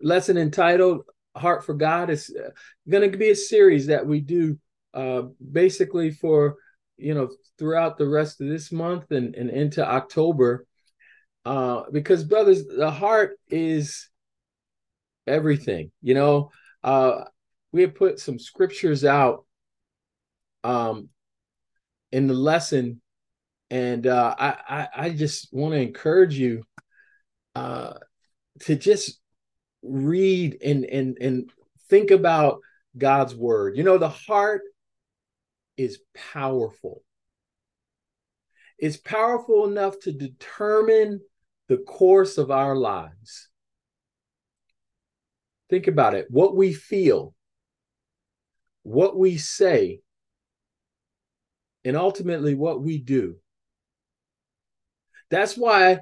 lesson entitled Heart for God is uh, going to be a series that we do uh, basically for, you know, throughout the rest of this month and, and into October. Uh, because, brothers, the heart is everything. You know, uh, we have put some scriptures out um, in the lesson, and uh, I, I, I just want to encourage you uh, to just read and and and think about God's word. You know, the heart is powerful. It's powerful enough to determine the course of our lives. Think about it. What we feel, what we say, and ultimately what we do. That's why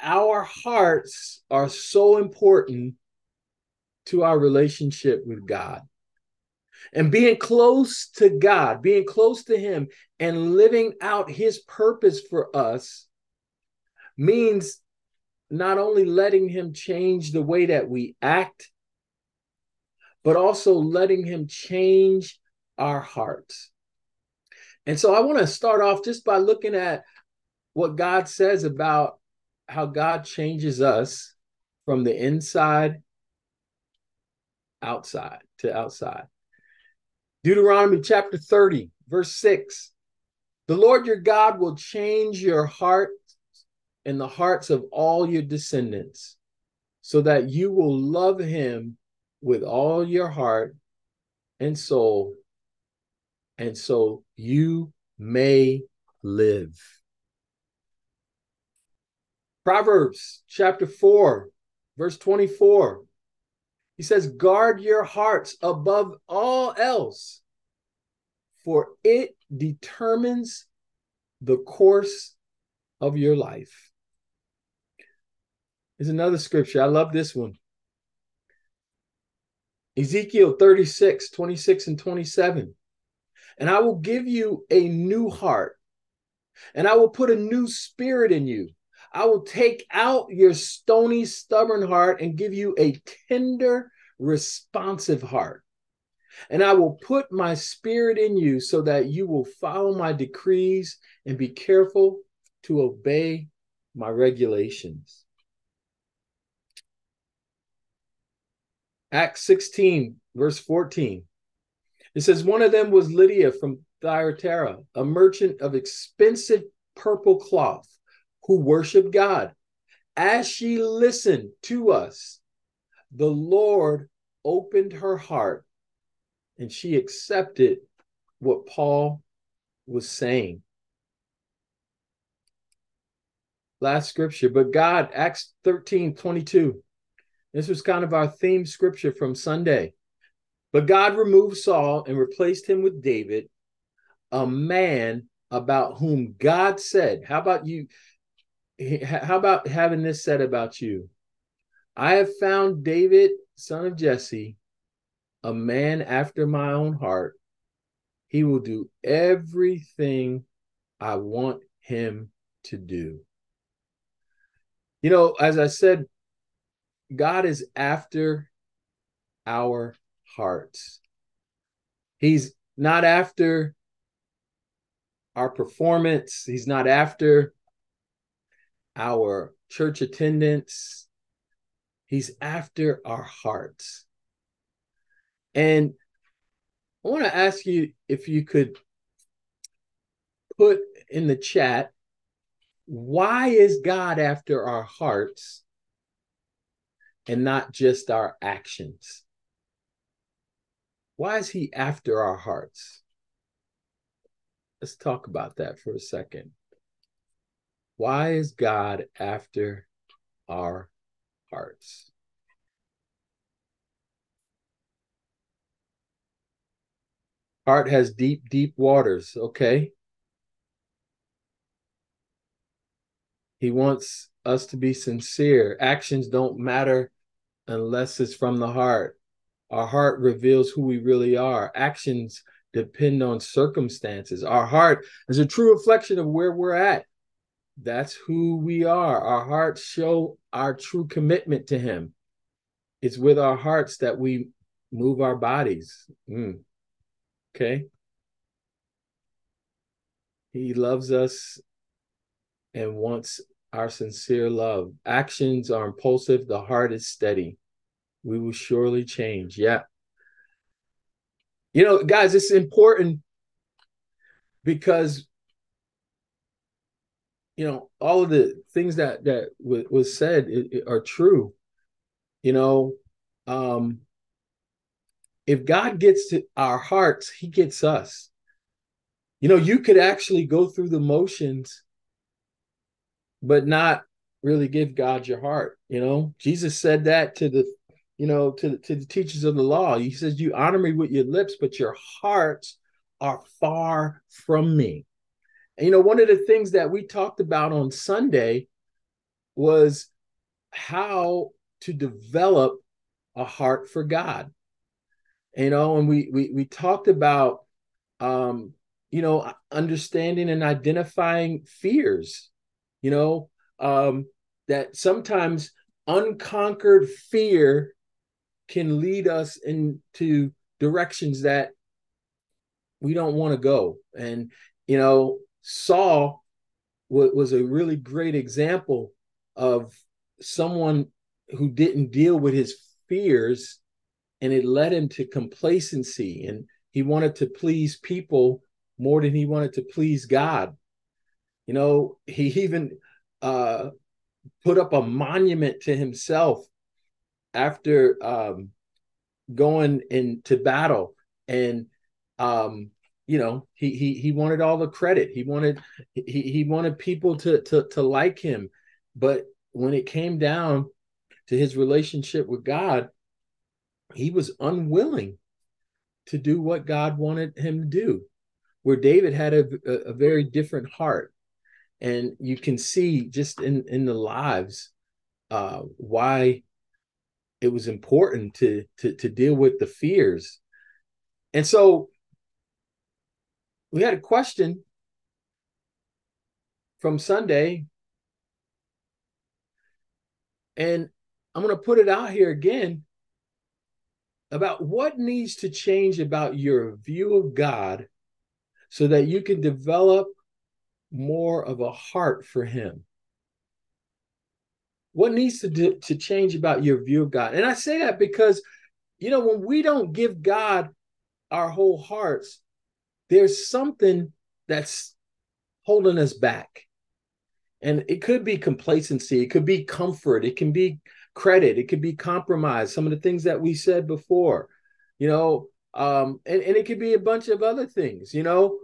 our hearts are so important to our relationship with God. And being close to God, being close to Him, and living out His purpose for us means not only letting Him change the way that we act, but also letting Him change our hearts. And so I want to start off just by looking at what God says about how God changes us from the inside outside to outside. Deuteronomy chapter 30, verse 6. The Lord your God will change your heart and the hearts of all your descendants, so that you will love him with all your heart and soul, and so you may live. Proverbs chapter 4, verse 24. He says, guard your hearts above all else, for it determines the course of your life. There's another scripture. I love this one. Ezekiel 36, 26, and 27. And I will give you a new heart, and I will put a new spirit in you I will take out your stony, stubborn heart and give you a tender, responsive heart. And I will put my spirit in you so that you will follow my decrees and be careful to obey my regulations. Acts 16, verse 14. It says, One of them was Lydia from Thyatira, a merchant of expensive purple cloth who worship God. As she listened to us, the Lord opened her heart and she accepted what Paul was saying. Last scripture, but God, Acts 13 22. This was kind of our theme scripture from Sunday. But God removed Saul and replaced him with David, a man about whom God said, How about you? How about having this said about you? I have found David, son of Jesse, a man after my own heart. He will do everything I want him to do. You know, as I said, God is after our hearts. He's not after our performance. He's not after our church attendance. He's after our hearts. And I want to ask you if you could put in the chat why is God after our hearts and not just our actions? Why is he after our hearts? Let's talk about that for a second. Why is God after our hearts? Heart has deep, deep waters. Okay. He wants us to be sincere. Actions don't matter unless it's from the heart. Our heart reveals who we really are. Actions depend on circumstances. Our heart is a true reflection of where we're at. That's who we are. Our hearts show our true commitment to Him. it's with our hearts that we move our bodies. Mm. Okay. He loves us and wants our sincere love. Actions are impulsive, the heart is steady. We will surely change. Yeah. You know, guys, it's important because you know all of the things that that w- was said it, it are true you know? Um if god gets to our hearts he gets us. You know you could actually go through the motions but not really give god your heart you know? Jesus said that to the you know to, to the teachers of the law. He says you honor me with your lips but your hearts are far from me and, you know, one of the things that we talked about on Sunday was how to develop a heart for God. You know, and we we we talked about um, you know, understanding and identifying fears, you know, um, that sometimes unconquered fear can lead us into directions that we don't want to go. And, you know, Saul was a really great example of someone who didn't deal with his fears and it led him to complacency and he wanted to please people more than he wanted to please God. You know, he even uh, put up a monument to himself after um, going into battle and um, you know he he he wanted all the credit. He wanted he he wanted people to to to like him. But when it came down to his relationship with god he was unwilling to do what god wanted him to do where david had a, a, very different heart. And you can see just in in the lives uh why it was important to to to deal with the fears. And so we had a question from Sunday, and I'm going to put it out here again about what needs to change about your view of God so that you can develop more of a heart for Him. What needs to, do, to change about your view of God? And I say that because, you know, when we don't give God our whole hearts, there's something that's holding us back. And it could be complacency, it could be comfort, it can be credit, it could be compromise, some of the things that we said before, you know, um, and, and it could be a bunch of other things, you know,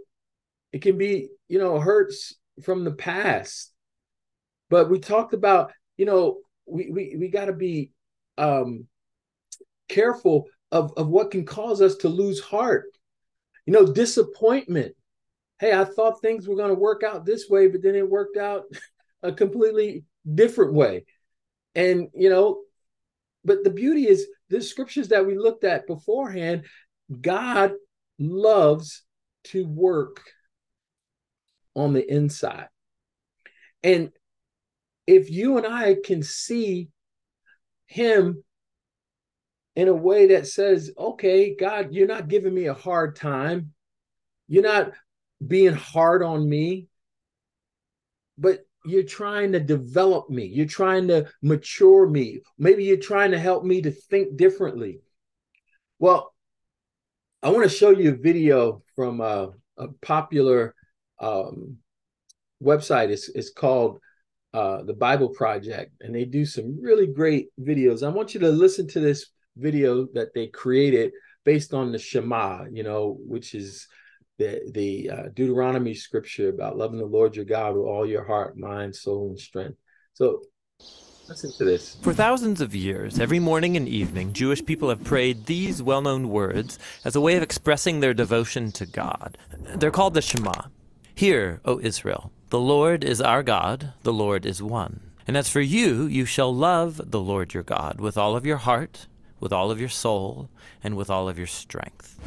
it can be, you know, hurts from the past. But we talked about, you know, we we, we got to be um, careful of, of what can cause us to lose heart you know, disappointment. Hey, I thought things were going to work out this way, but then it worked out a completely different way. And, you know, but the beauty is the scriptures that we looked at beforehand, God loves to work on the inside. And if you and I can see him in a way that says, okay, God, you're not giving me a hard time. You're not being hard on me, but you're trying to develop me. You're trying to mature me. Maybe you're trying to help me to think differently. Well, I want to show you a video from a, a popular um, website. It's, it's called uh, the Bible Project, and they do some really great videos. I want you to listen to this video that they created based on the Shema, you know, which is the the uh, Deuteronomy scripture about loving the Lord your God with all your heart, mind, soul, and strength. So listen to this. For thousands of years, every morning and evening, Jewish people have prayed these well-known words as a way of expressing their devotion to God. They're called the Shema. Hear, O Israel, the Lord is our God, the Lord is one. And as for you, you shall love the Lord your God with all of your heart with all of your soul, and with all of your strength.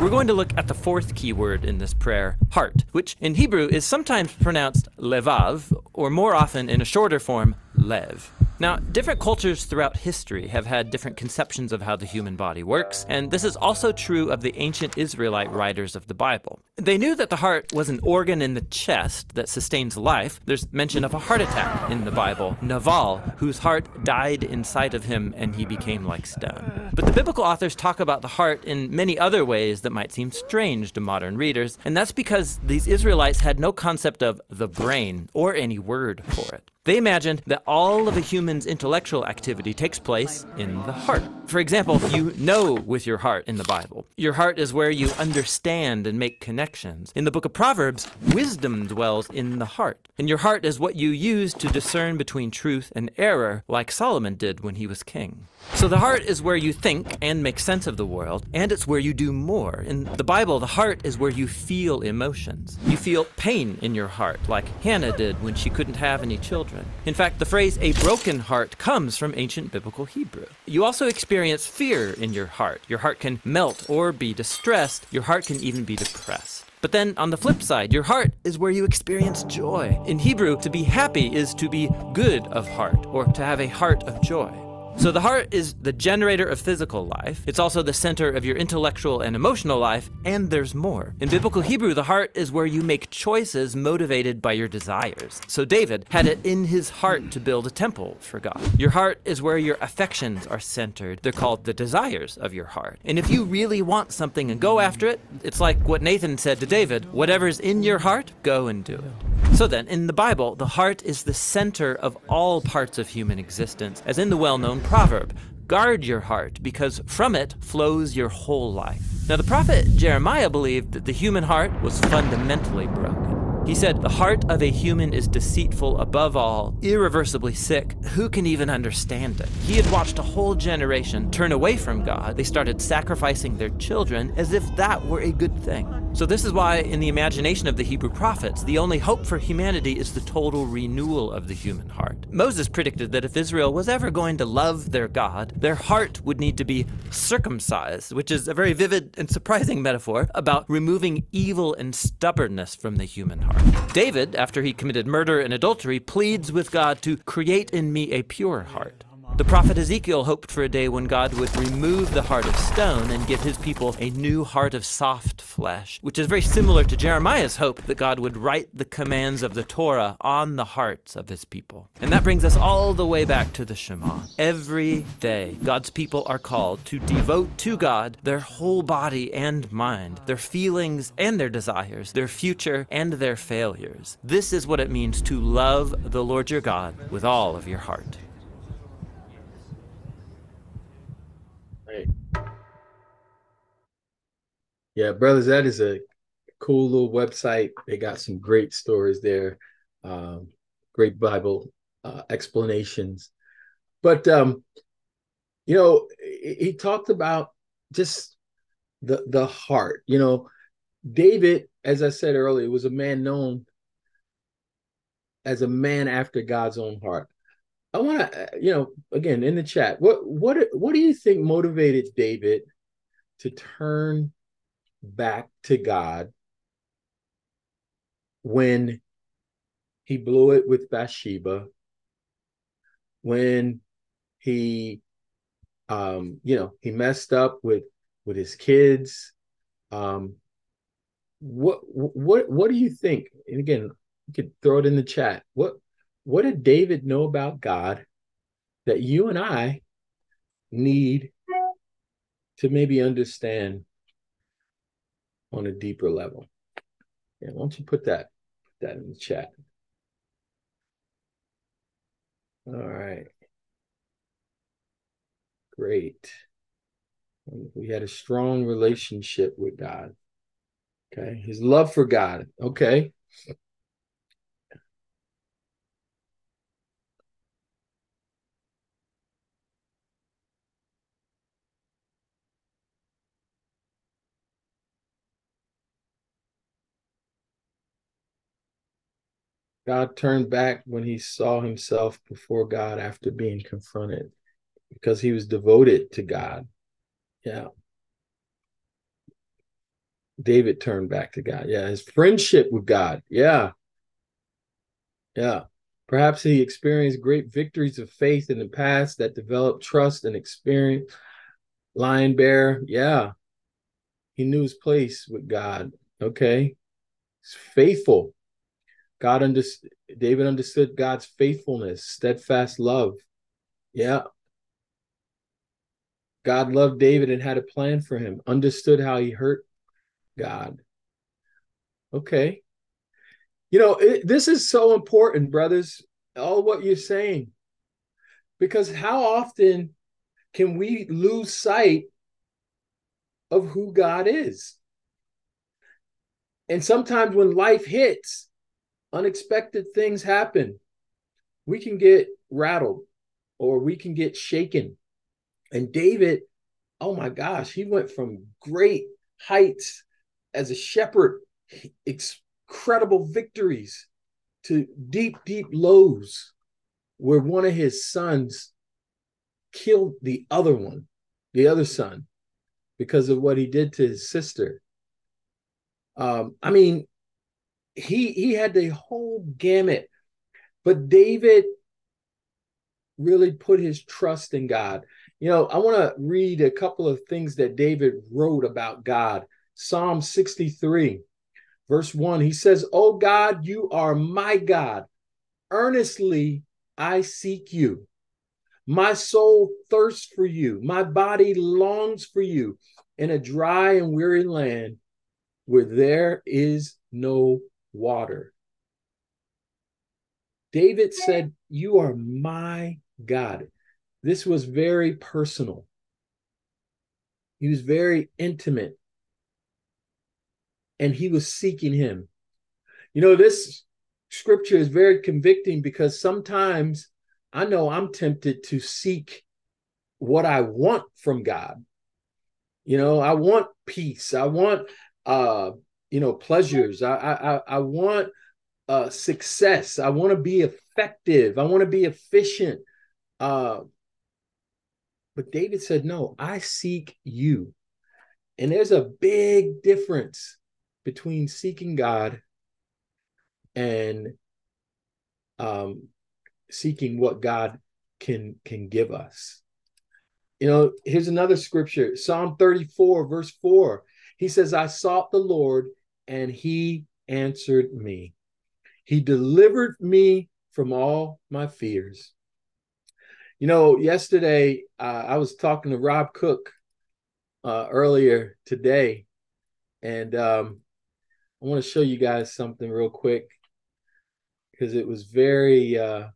We're going to look at the fourth key word in this prayer, heart, which in Hebrew is sometimes pronounced levav, or more often in a shorter form, lev. Now, different cultures throughout history have had different conceptions of how the human body works, and this is also true of the ancient Israelite writers of the Bible. They knew that the heart was an organ in the chest that sustains life. There's mention of a heart attack in the Bible, Nabal, whose heart died inside of him and he became like stone. But the biblical authors talk about the heart in many other ways that might seem strange to modern readers, and that's because these Israelites had no concept of the brain or any word for it. They imagined that all of a human's intellectual activity takes place in the heart. For example, you know with your heart in the Bible. Your heart is where you understand and make connections. In the book of Proverbs, wisdom dwells in the heart. And your heart is what you use to discern between truth and error, like Solomon did when he was king. So the heart is where you think and make sense of the world, and it's where you do more. In the Bible, the heart is where you feel emotions. You feel pain in your heart, like Hannah did when she couldn't have any children. In fact, the phrase a broken heart comes from ancient biblical Hebrew. You also experience fear in your heart. Your heart can melt or be distressed. Your heart can even be depressed. But then on the flip side, your heart is where you experience joy. In Hebrew, to be happy is to be good of heart or to have a heart of joy. So the heart is the generator of physical life. It's also the center of your intellectual and emotional life, and there's more. In biblical Hebrew, the heart is where you make choices motivated by your desires. So David had it in his heart to build a temple for God. Your heart is where your affections are centered. They're called the desires of your heart. And if you really want something and go after it, it's like what Nathan said to David, whatever's in your heart, go and do it. So then, in the Bible, the heart is the center of all parts of human existence, as in the well-known proverb Guard your heart, because from it flows your whole life. Now, the prophet Jeremiah believed that the human heart was fundamentally broken. He said, The heart of a human is deceitful above all, irreversibly sick. Who can even understand it? He had watched a whole generation turn away from God. They started sacrificing their children as if that were a good thing. So, this is why, in the imagination of the Hebrew prophets, the only hope for humanity is the total renewal of the human heart. Moses predicted that if Israel was ever going to love their God, their heart would need to be circumcised, which is a very vivid and surprising metaphor about removing evil and stubbornness from the human heart. David, after he committed murder and adultery, pleads with God to create in me a pure heart. The prophet Ezekiel hoped for a day when God would remove the heart of stone and give his people a new heart of soft flesh, which is very similar to Jeremiah's hope that God would write the commands of the Torah on the hearts of his people. And that brings us all the way back to the Shema. Every day, God's people are called to devote to God their whole body and mind, their feelings and their desires, their future and their failures. This is what it means to love the Lord your God with all of your heart. Yeah, brothers, that is a cool little website. They got some great stories there, um, great Bible uh, explanations. But um, you know, he talked about just the the heart. You know, David, as I said earlier, was a man known as a man after God's own heart. I want to, you know, again in the chat, what what what do you think motivated David to turn back to God when he blew it with Bathsheba, when he, um, you know, he messed up with with his kids. Um, what what what do you think? And again, you could throw it in the chat. What what did David know about God that you and I need to maybe understand on a deeper level? Yeah, why don't you put that put that in the chat? All right. Great. We had a strong relationship with God. Okay. His love for God. Okay. God turned back when he saw himself before God after being confronted because he was devoted to God. Yeah. David turned back to God. Yeah. His friendship with God. Yeah. Yeah. Perhaps he experienced great victories of faith in the past that developed trust and experience. Lion bear, yeah. He knew his place with God. Okay. He's faithful. God understood David understood God's faithfulness, steadfast love. Yeah. God loved David and had a plan for him, understood how he hurt God. Okay. You know, it, this is so important, brothers, all what you're saying. Because how often can we lose sight of who God is? And sometimes when life hits, unexpected things happen. We can get rattled or we can get shaken. And David, oh my gosh, he went from great heights as a shepherd, incredible victories, to deep, deep lows where one of his sons killed the other one, the other son, because of what he did to his sister. Um, I mean, he he had the whole gamut, but David really put his trust in God. You know, I want to read a couple of things that David wrote about God. Psalm 63, verse 1, he says, Oh God, you are my God. Earnestly I seek you. My soul thirsts for you. My body longs for you in a dry and weary land where there is no water. David said, You are my God. This was very personal. He was very intimate. And he was seeking him. You know, this scripture is very convicting because sometimes I know I'm tempted to seek what I want from God. You know, I want peace. I want uh you know pleasures. I I I want uh success. I want to be effective. I want to be efficient. Uh but David said, No, I seek you. And there's a big difference between seeking God and um, seeking what God can can give us. You know, here's another scripture, Psalm 34, verse 4. He says, I sought the Lord and he answered me. He delivered me from all my fears. You know, yesterday uh, I was talking to Rob Cook uh, earlier today, and um, I want to show you guys something real quick because it was very, uh,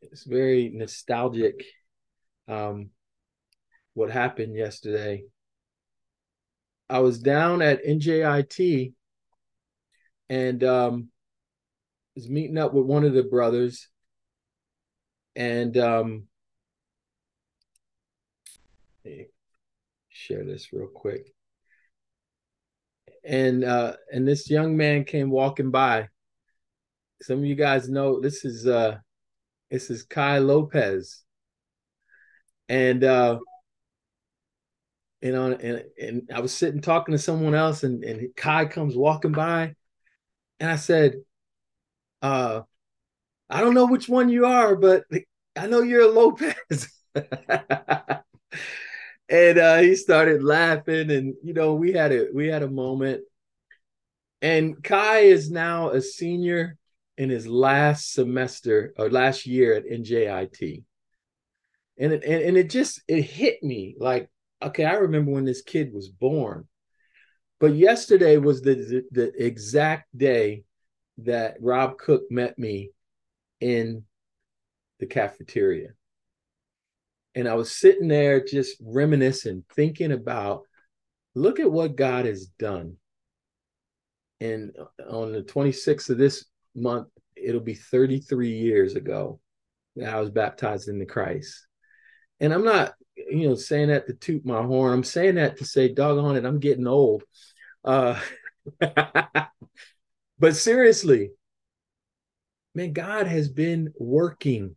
it's very nostalgic. Um, what happened yesterday? I was down at NJIT and um, was meeting up with one of the brothers and um, share this real quick. And uh, and this young man came walking by. Some of you guys know this is uh, this is Kai Lopez, and uh, you know, and, and I was sitting talking to someone else, and and Kai comes walking by, and I said, uh, I don't know which one you are, but I know you're a Lopez. and uh, he started laughing, and you know, we had a we had a moment. And Kai is now a senior in his last semester or last year at NJIT. And it, and, and it just it hit me like, okay, I remember when this kid was born. But yesterday was the, the, the exact day that Rob Cook met me in the cafeteria. And I was sitting there just reminiscing, thinking about look at what God has done. And on the 26th of this month, it'll be 33 years ago that I was baptized into Christ. And I'm not, you know, saying that to toot my horn. I'm saying that to say, doggone it, I'm getting old. Uh, but seriously, man, God has been working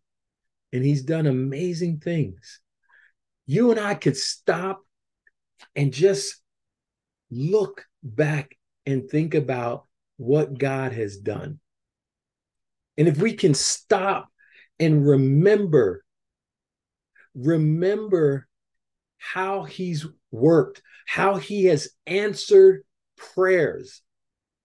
and he's done amazing things. You and I could stop and just look back and think about what God has done. And if we can stop and remember, remember how he's worked, how he has answered prayers,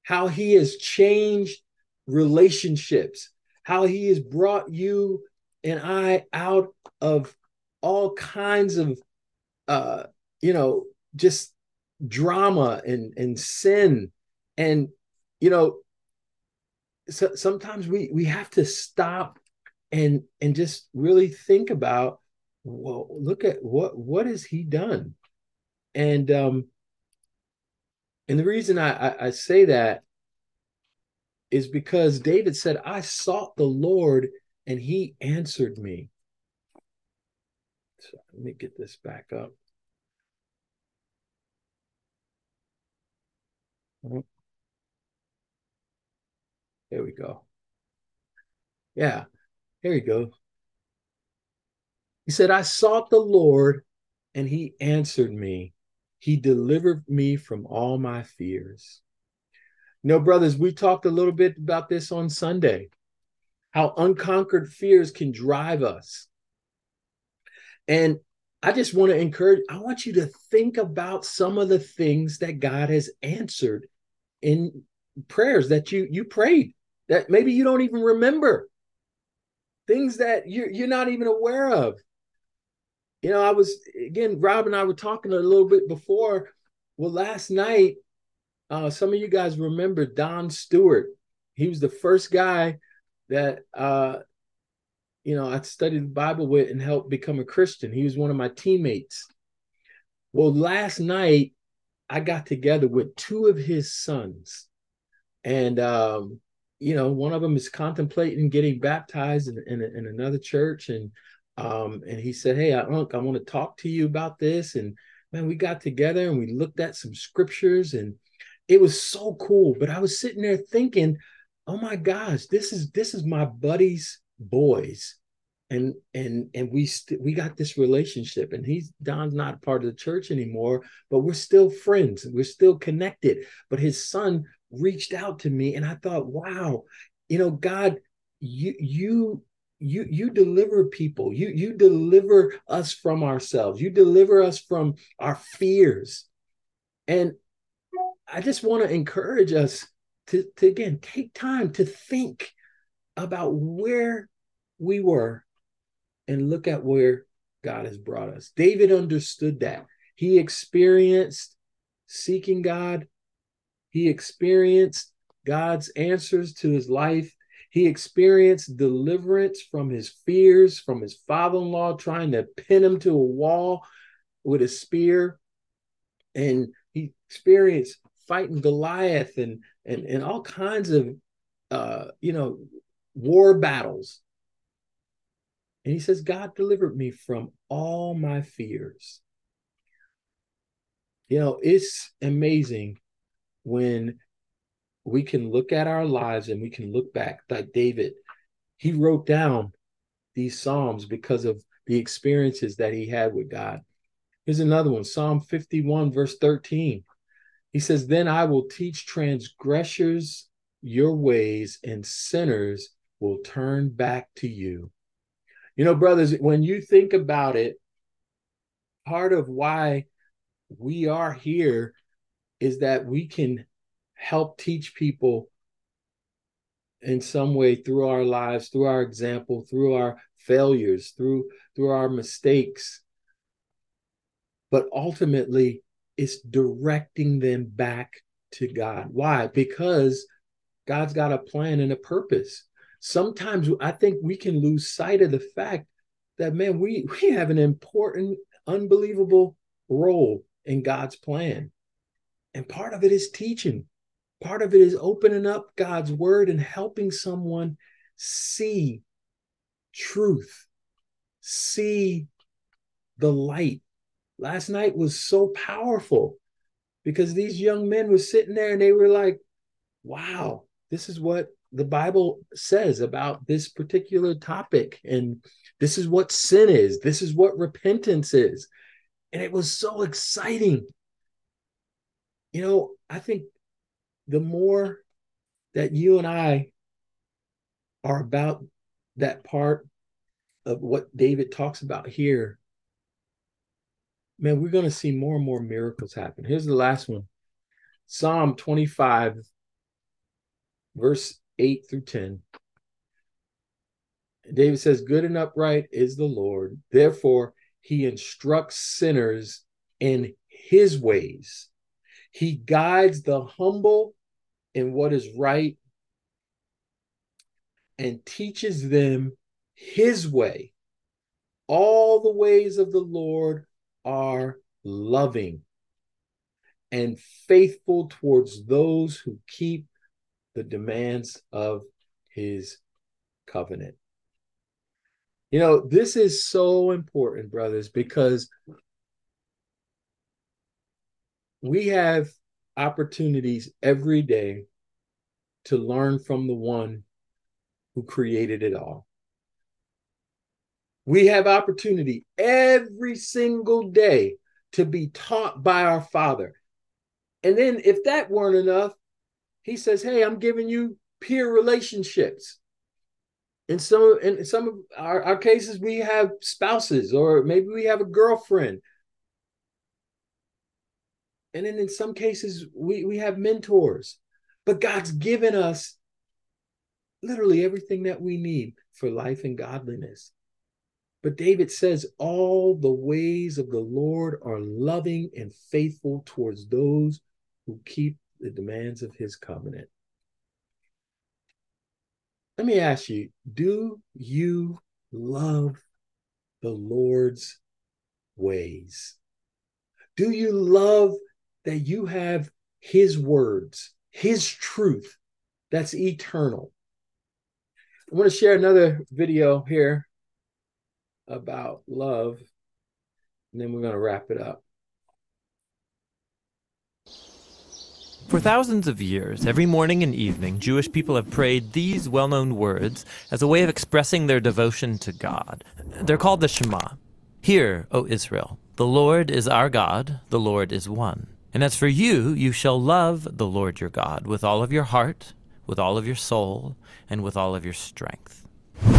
how he has changed relationships, how he has brought you and I out of all kinds of uh you know just drama and and sin. And you know so sometimes we we have to stop and and just really think about well look at what what has he done and um and the reason I, I, I say that is because David said, I sought the Lord and he answered me. So let me get this back up. There we go. Yeah, here we go. He said, I sought the Lord and he answered me. He delivered me from all my fears. No, brothers, we talked a little bit about this on Sunday how unconquered fears can drive us. And I just want to encourage, I want you to think about some of the things that God has answered in prayers that you you prayed that maybe you don't even remember. Things that you're you're not even aware of. You know, I was again, Rob and I were talking a little bit before. Well, last night, uh, some of you guys remember Don Stewart. He was the first guy that uh, you know I studied the Bible with and helped become a Christian. He was one of my teammates. Well, last night I got together with two of his sons, and um, you know one of them is contemplating getting baptized in, in, in another church, and um, and he said, "Hey, Unc, I want to talk to you about this." And man, we got together and we looked at some scriptures, and it was so cool. But I was sitting there thinking oh my gosh, this is this is my buddy's boys. And and and we st- we got this relationship, and he's Don's not part of the church anymore, but we're still friends. We're still connected. But his son reached out to me, and I thought, wow, you know, God, you you you you deliver people you you deliver us from ourselves you deliver us from our fears and i just want to encourage us to, to again take time to think about where we were and look at where God has brought us. David understood that. He experienced seeking God, he experienced God's answers to his life. He experienced deliverance from his fears, from his father in law trying to pin him to a wall with a spear. And he experienced fighting Goliath and and and all kinds of uh, you know war battles. And he says, God delivered me from all my fears. You know, it's amazing when we can look at our lives and we can look back like David. He wrote down these Psalms because of the experiences that he had with God. Here's another one Psalm 51, verse 13. He says, Then I will teach transgressors your ways, and sinners will turn back to you. You know, brothers, when you think about it, part of why we are here is that we can help teach people in some way through our lives through our example through our failures through through our mistakes but ultimately it's directing them back to God. Why? Because God's got a plan and a purpose. Sometimes I think we can lose sight of the fact that man, we we have an important, unbelievable role in God's plan. And part of it is teaching. Part of it is opening up God's word and helping someone see truth, see the light, last night was so powerful because these young men were sitting there and they were like, wow, this is what the Bible says about this particular topic. And this is what sin is. This is what repentance is. And it was so exciting. You know, I think the more that you and I are about that part of what David talks about here, man, we're going to see more and more miracles happen. Here's the last one Psalm 25, verse 8 through 10. David says, Good and upright is the Lord. Therefore, he instructs sinners in his ways. He guides the humble in what is right and teaches them his way. All the ways of the Lord are loving and faithful towards those who keep the demands of his covenant. You know, this is so important, brothers, because we have opportunities every day to learn from the one who created it all. We have opportunity every single day to be taught by our Father. And then, if that weren't enough, he says, Hey, I'm giving you peer relationships. In some in some of our, our cases, we have spouses, or maybe we have a girlfriend. And then in some cases, we, we have mentors. But God's given us literally everything that we need for life and godliness. But David says, All the ways of the Lord are loving and faithful towards those who keep the demands of his covenant. Let me ask you do you love the Lord's ways? Do you love that you have his words, his truth that's eternal? I want to share another video here about love, and then we're going to wrap it up. For thousands of years, every morning and evening, Jewish people have prayed these well known words as a way of expressing their devotion to God. They're called the Shema. Hear, O Israel, the Lord is our God, the Lord is one. And as for you, you shall love the Lord your God with all of your heart, with all of your soul, and with all of your strength.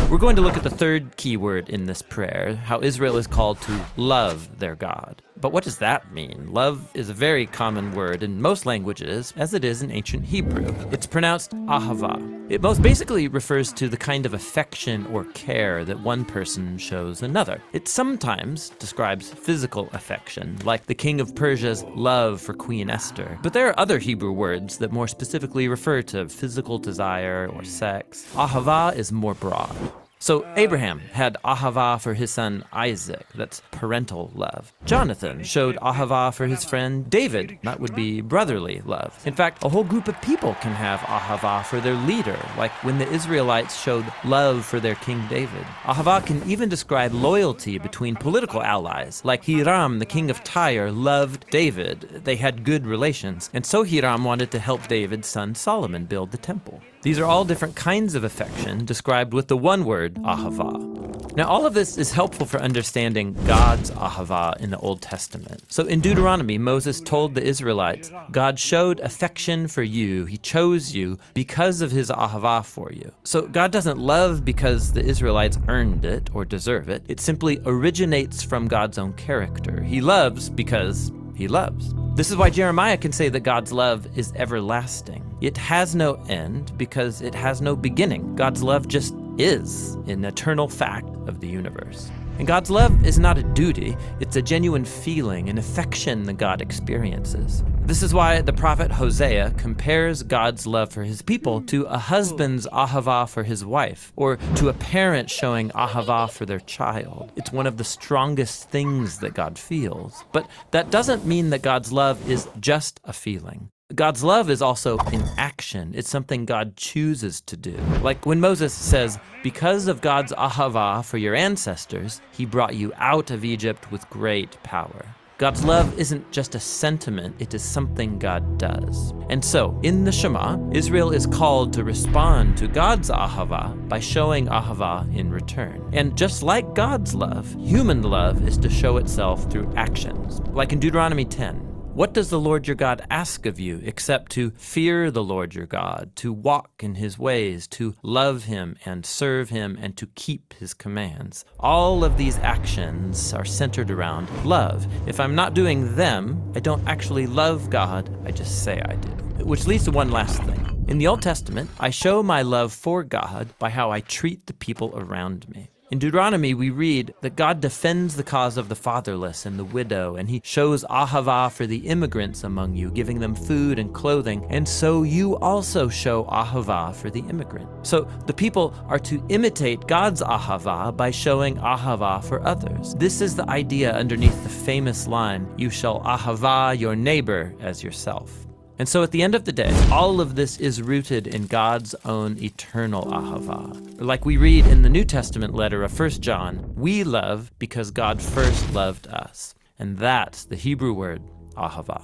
We're going to look at the third key word in this prayer, how Israel is called to love their God. But what does that mean? Love is a very common word in most languages, as it is in ancient Hebrew. It's pronounced ahava. It most basically refers to the kind of affection or care that one person shows another. It sometimes describes physical affection, like the king of Persia's love for Queen Esther. But there are other Hebrew words that more specifically refer to physical desire or sex. Ahava is more broad. So Abraham had ahava for his son Isaac, that's parental love. Jonathan showed ahava for his friend David, that would be brotherly love. In fact, a whole group of people can have ahava for their leader, like when the Israelites showed love for their king David. Ahava can even describe loyalty between political allies, like Hiram, the king of Tyre, loved David. They had good relations, and so Hiram wanted to help David's son Solomon build the temple. These are all different kinds of affection described with the one word, ahava. Now, all of this is helpful for understanding God's ahava in the Old Testament. So in Deuteronomy, Moses told the Israelites, God showed affection for you. He chose you because of his ahava for you. So God doesn't love because the Israelites earned it or deserve it. It simply originates from God's own character. He loves because he loves. This is why Jeremiah can say that God's love is everlasting. It has no end because it has no beginning. God's love just is an eternal fact of the universe. And God's love is not a duty, it's a genuine feeling, an affection that God experiences. This is why the prophet Hosea compares God's love for his people to a husband's ahava for his wife, or to a parent showing ahava for their child. It's one of the strongest things that God feels. But that doesn't mean that God's love is just a feeling. God's love is also in action. It's something God chooses to do. Like when Moses says, Because of God's ahava for your ancestors, he brought you out of Egypt with great power. God's love isn't just a sentiment, it is something God does. And so, in the Shema, Israel is called to respond to God's ahava by showing ahava in return. And just like God's love, human love is to show itself through actions. Like in Deuteronomy 10, What does the Lord your God ask of you except to fear the Lord your God, to walk in his ways, to love him and serve him, and to keep his commands? All of these actions are centered around love. If I'm not doing them, I don't actually love God, I just say I do. Which leads to one last thing. In the Old Testament, I show my love for God by how I treat the people around me. In Deuteronomy, we read that God defends the cause of the fatherless and the widow, and he shows ahava for the immigrants among you, giving them food and clothing. And so you also show ahava for the immigrant. So the people are to imitate God's ahava by showing ahava for others. This is the idea underneath the famous line, You shall ahava your neighbor as yourself. And so at the end of the day, all of this is rooted in God's own eternal ahava. Like we read in the New Testament letter of 1 John, we love because God first loved us. And that's the Hebrew word ahava.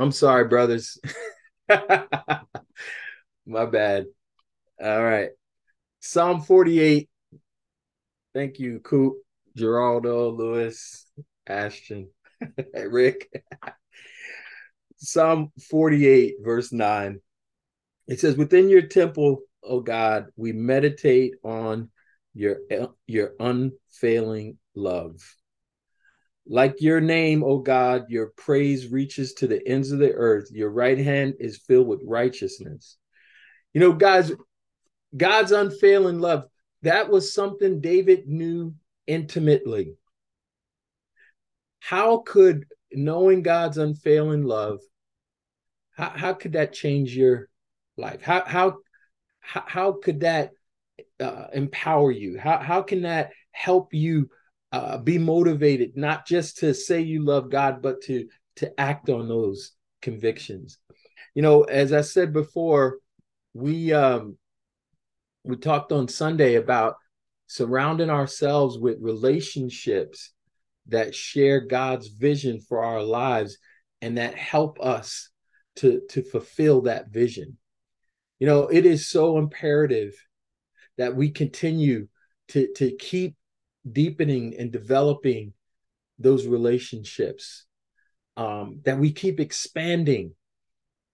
I'm sorry, brothers. My bad. All right. Psalm 48. Thank you, Coop, Geraldo, Lewis, Ashton, Rick. Psalm 48, verse 9. It says, Within your temple, O God, we meditate on your, your unfailing love. Like your name, O God, your praise reaches to the ends of the earth. Your right hand is filled with righteousness. You know, guys, God's unfailing love, that was something David knew intimately. How could knowing God's unfailing love, how, how could that change your life? How how how could that uh, empower you? How how can that help you uh, be motivated not just to say you love God, but to to act on those convictions. You know, as I said before, we um, we talked on Sunday about surrounding ourselves with relationships that share God's vision for our lives and that help us to to fulfill that vision. You know, it is so imperative that we continue to to keep deepening and developing those relationships um, that we keep expanding.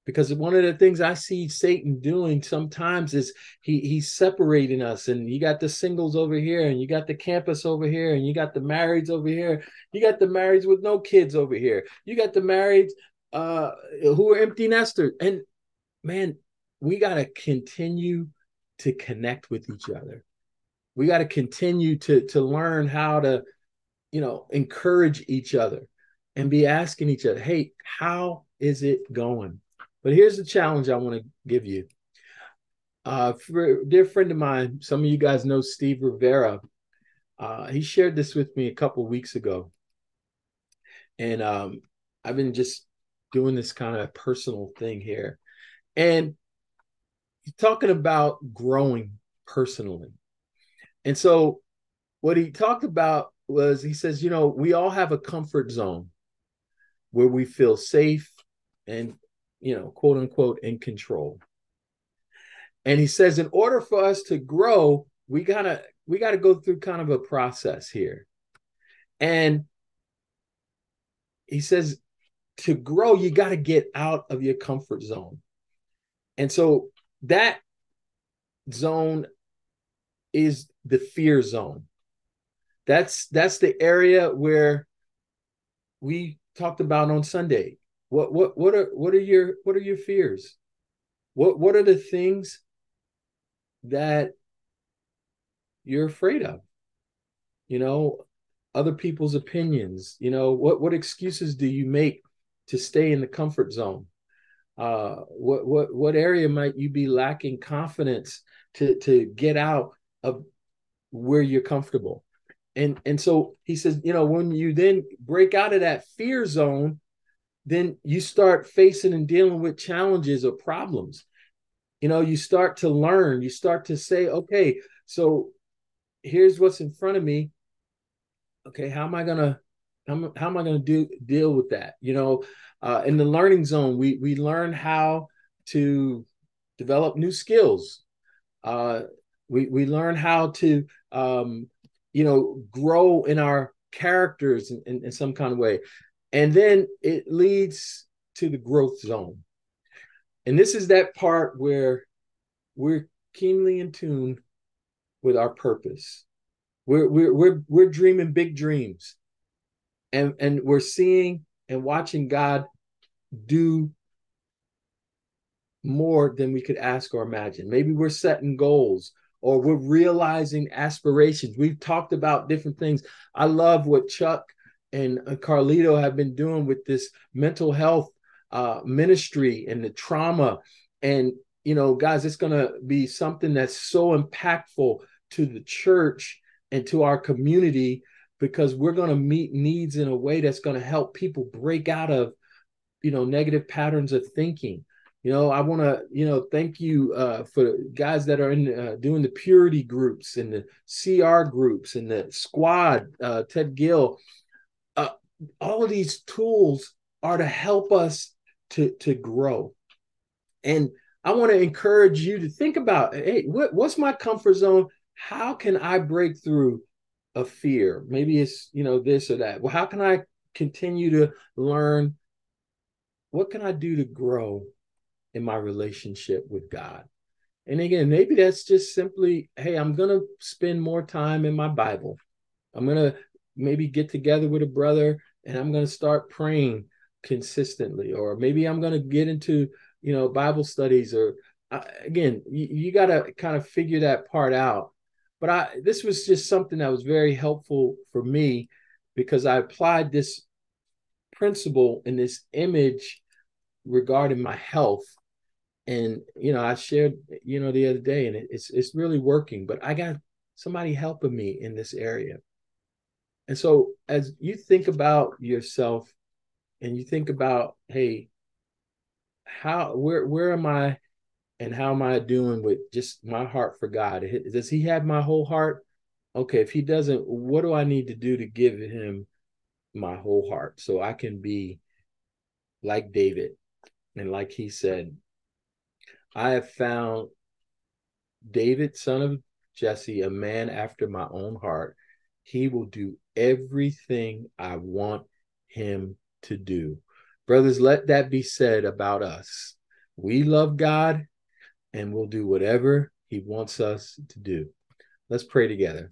Because one of the things i see satan doing sometimes is he he's separating us and you got the singles over here and you got the campus over here and you got the marrieds over here. You got the marrieds with no kids over here. You got the marrieds uh, who are empty nesters. And man we got to continue to connect with each other we got to continue to to learn how to you know encourage each other and be asking each other hey how is it going? But here's the challenge i want to give you. Uh for a dear friend of mine some of you guys know steve rivera. Uh he shared this with me a couple weeks ago. And um i've been just doing this kind of personal thing here. And talking about growing personally and so what he talked about was he says, you know, we all have a comfort zone where we feel safe and, you know, quote unquote, in control. And he says, in order for us to grow, we gotta we gotta go through kind of a process here. And he says, to grow, you got to get out of your comfort zone. And so that zone is the fear zone. That's that's the area where we talked about on Sunday. What what what are what are your what are your fears? What what are the things that you're afraid of? You know, other people's opinions. You know, what what excuses do you make to stay in the comfort zone? Uh, what what what area might you be lacking confidence to to get out of where you're comfortable? And and so he says, you know, when you then break out of that fear zone, then you start facing and dealing with challenges or problems. You know, you start to learn, you start to say, okay, so here's what's in front of me. Okay, how am I gonna how, how am I gonna do deal with that? You know, uh, in the learning zone, we we learn how to develop new skills. Uh, we we learn how to um, you know grow in our characters in, in, in some kind of way and then it leads to the growth zone. And this is that part where we're keenly in tune with our purpose. We're we're we're we're dreaming big dreams. And and we're seeing and watching God do more than we could ask or imagine. Maybe we're setting goals or we're realizing aspirations. We've talked about different things. I love what Chuck and uh, Carlito have been doing with this mental health uh, ministry and the trauma. And, you know, guys, it's going to be something that's so impactful to the church and to our community because we're going to meet needs in a way that's going to help people break out of, you know, negative patterns of thinking. You know, I want to, you know, thank you uh, for guys that are in uh, doing the purity groups and the CR groups and the squad. Uh, Ted Gill, all of these tools are to help us to to grow. And i want to encourage you to think about hey what, what's my comfort zone? How can i break through a fear? Maybe it's you know this or that. Well how can i continue to learn? What can i do to grow in my relationship with god. And again maybe that's just simply hey i'm going to spend more time in my bible. I'm going to maybe get together with a brother and I'm going to start praying consistently, or maybe I'm going to get into you know Bible studies, or uh, again, you, you got to kind of figure that part out. But I this was just something that was very helpful for me because I applied this principle and this image regarding my health and you know i shared you know the other day and it's it's really working but i got somebody helping me in this area and so as you think about yourself and you think about, hey, how where where am I and how am I doing with just my heart for God? Does he have my whole heart? Okay, if he doesn't, what do I need to do to give him my whole heart so I can be like David and like he said, I have found David, son of Jesse, a man after my own heart. He will do everything I want him to do. Brothers, let that be said about us. We love God and we'll do whatever he wants us to do. Let's pray together.